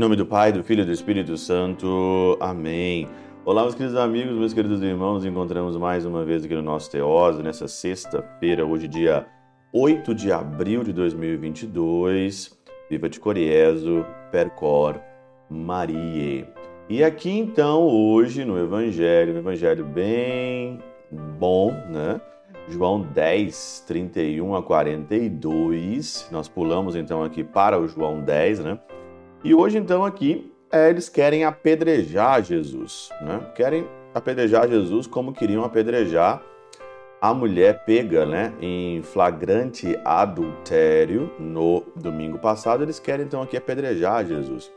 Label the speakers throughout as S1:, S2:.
S1: Em nome do Pai, do Filho e do Espírito Santo. Amém. Olá, meus queridos amigos, meus queridos irmãos. Nos encontramos mais uma vez aqui no nosso Teose, nessa sexta-feira, hoje, dia 8 de abril de 2022. Viva de Coriezo, Percor, Marie. E aqui então, hoje, no Evangelho, um Evangelho bem bom, né? João 10, 31 a 42. Nós pulamos então aqui para o João 10, né? E hoje então aqui é, eles querem apedrejar Jesus, né? Querem apedrejar Jesus como queriam apedrejar a mulher pega, né, em flagrante adultério no domingo passado. Eles querem então aqui apedrejar Jesus.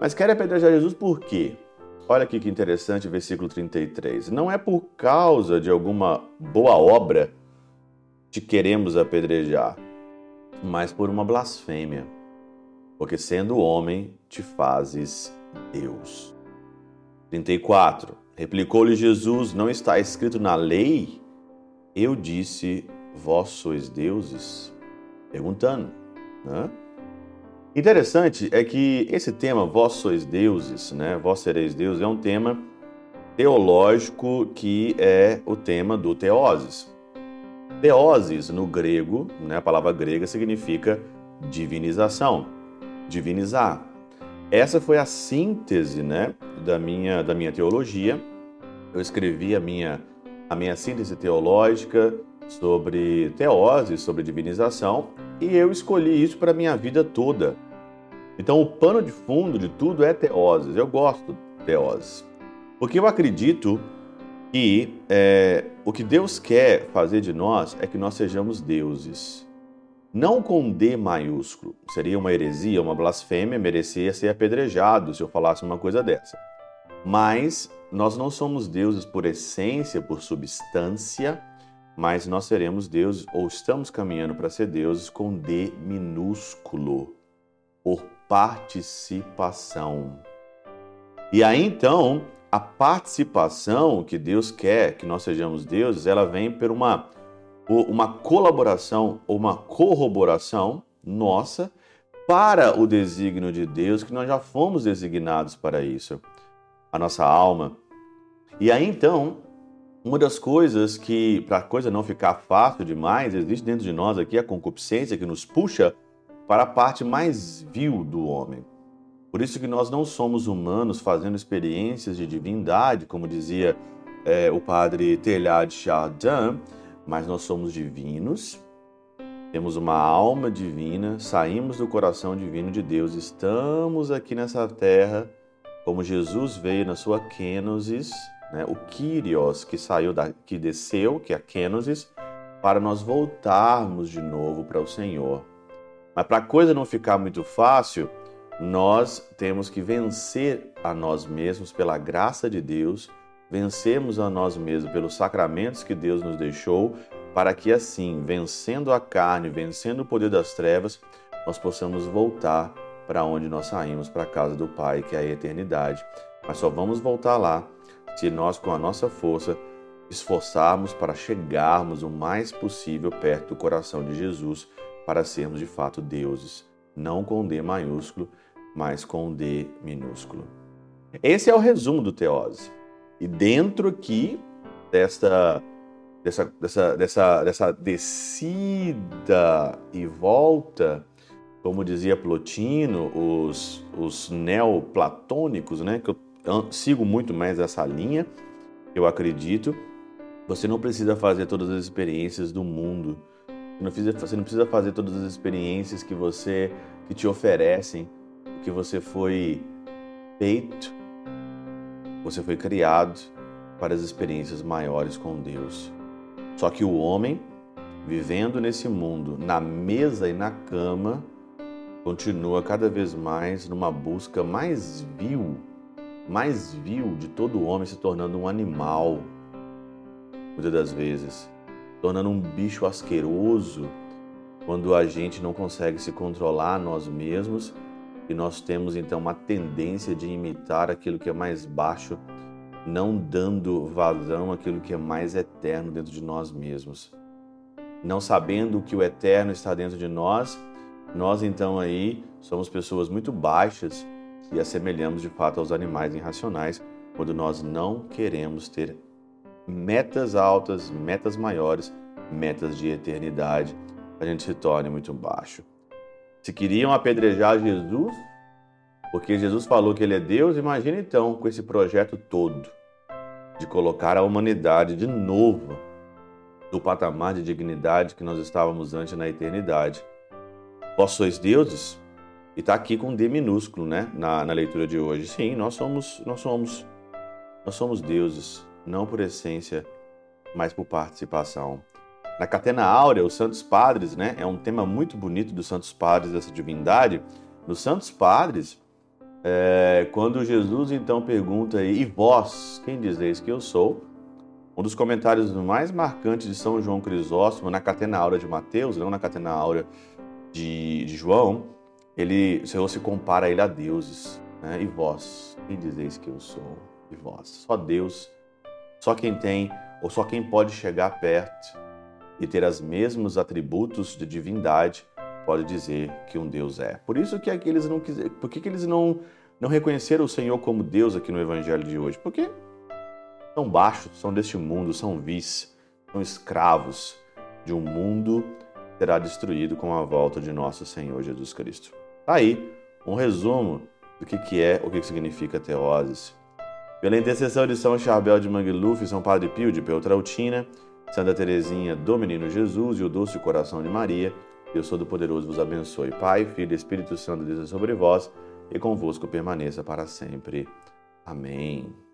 S1: Mas querem apedrejar Jesus por quê? Olha aqui que interessante, versículo 33. Não é por causa de alguma boa obra te queremos apedrejar, mas por uma blasfêmia, porque sendo homem te fazes Deus. 34. Replicou-lhe Jesus: Não está escrito na lei? Eu disse, vós sois deuses? Perguntando. Né? Interessante é que esse tema, vós sois deuses, né? Vós sereis deuses, é um tema teológico que é o tema do teoses. Teoses, no grego, né, a palavra grega significa divinização, divinizar. Essa foi a síntese né, da, minha, da minha teologia. Eu escrevi a minha, a minha síntese teológica sobre teose, sobre divinização, e eu escolhi isso para a minha vida toda. Então, o pano de fundo de tudo é teoses. Eu gosto de teoses. Porque eu acredito que é, o que Deus quer fazer de nós é que nós sejamos deuses. Não com D maiúsculo. Seria uma heresia, uma blasfêmia, merecia ser apedrejado se eu falasse uma coisa dessa. Mas nós não somos deuses por essência, por substância, mas nós seremos deuses, ou estamos caminhando para ser deuses com D minúsculo, por participação. E aí então, a participação que Deus quer que nós sejamos deuses, ela vem por uma, uma colaboração ou uma corroboração nossa para o desígnio de Deus, que nós já fomos designados para isso, a nossa alma. E aí então, uma das coisas que, para a coisa não ficar fácil demais, existe dentro de nós aqui a concupiscência que nos puxa para a parte mais vil do homem. Por isso que nós não somos humanos fazendo experiências de divindade, como dizia é, o padre Teilhard Chardin, mas nós somos divinos, temos uma alma divina, saímos do coração divino de Deus, estamos aqui nessa terra, como Jesus veio na sua kenosis, né, o Kyrios que saiu da, que desceu, que é a kenosis, para nós voltarmos de novo para o Senhor. Mas para a coisa não ficar muito fácil, nós temos que vencer a nós mesmos pela graça de Deus, vencemos a nós mesmos pelos sacramentos que Deus nos deixou, para que assim, vencendo a carne, vencendo o poder das trevas, nós possamos voltar para onde nós saímos, para a casa do Pai, que é a eternidade. Mas só vamos voltar lá se nós, com a nossa força, esforçarmos para chegarmos o mais possível perto do coração de Jesus para sermos de fato deuses, não com D maiúsculo, mas com D minúsculo. Esse é o resumo do Teose. E dentro aqui desta, dessa, dessa, dessa, dessa descida e volta, como dizia Plotino, os, os neoplatônicos, né, que eu sigo muito mais essa linha, eu acredito, você não precisa fazer todas as experiências do mundo. Você não precisa fazer todas as experiências que você que te oferecem, que você foi feito, você foi criado para as experiências maiores com Deus. Só que o homem, vivendo nesse mundo, na mesa e na cama, continua cada vez mais numa busca mais vil, mais vil de todo homem se tornando um animal, muitas das vezes tornando um bicho asqueroso quando a gente não consegue se controlar nós mesmos e nós temos então uma tendência de imitar aquilo que é mais baixo, não dando vazão àquilo que é mais eterno dentro de nós mesmos. Não sabendo que o eterno está dentro de nós, nós então aí somos pessoas muito baixas e assemelhamos de fato aos animais irracionais quando nós não queremos ter metas altas, metas maiores, metas de eternidade, a gente se torne muito baixo. Se queriam apedrejar Jesus, porque Jesus falou que ele é Deus, imagine então com esse projeto todo de colocar a humanidade de novo no patamar de dignidade que nós estávamos antes na eternidade. Vós sois deuses? E está aqui com D minúsculo, né? Na, na leitura de hoje. Sim, nós somos, nós somos, nós somos deuses, não por essência, mas por participação. Na Catena Áurea, os Santos Padres, né? É um tema muito bonito dos Santos Padres, dessa divindade. Nos Santos Padres, é, quando Jesus então pergunta, e vós, quem dizeis que eu sou? Um dos comentários mais marcantes de São João Crisóstomo na Catena Áurea de Mateus, não na Catena Áurea de, de João, ele, o Senhor se compara a ele a deuses. Né? E vós, quem dizeis que eu sou? E vós? Só Deus, só quem tem, ou só quem pode chegar perto e ter os mesmos atributos de divindade pode dizer que um Deus é. Por isso que aqueles não quiser, por que, que eles não não reconheceram o Senhor como Deus aqui no evangelho de hoje? Porque são baixos, são deste mundo, são vis, são escravos de um mundo que será destruído com a volta de nosso Senhor Jesus Cristo. Tá aí um resumo do que, que é, o que, que significa teoses. Pela intercessão de São Charbel de Mangluf, São Padre Pio de Peltrautina, Santa Teresinha do Menino Jesus e o Doce Coração de Maria, Deus Todo-Poderoso vos abençoe. Pai, Filho e Espírito Santo, Deus sobre vós e convosco permaneça para sempre. Amém.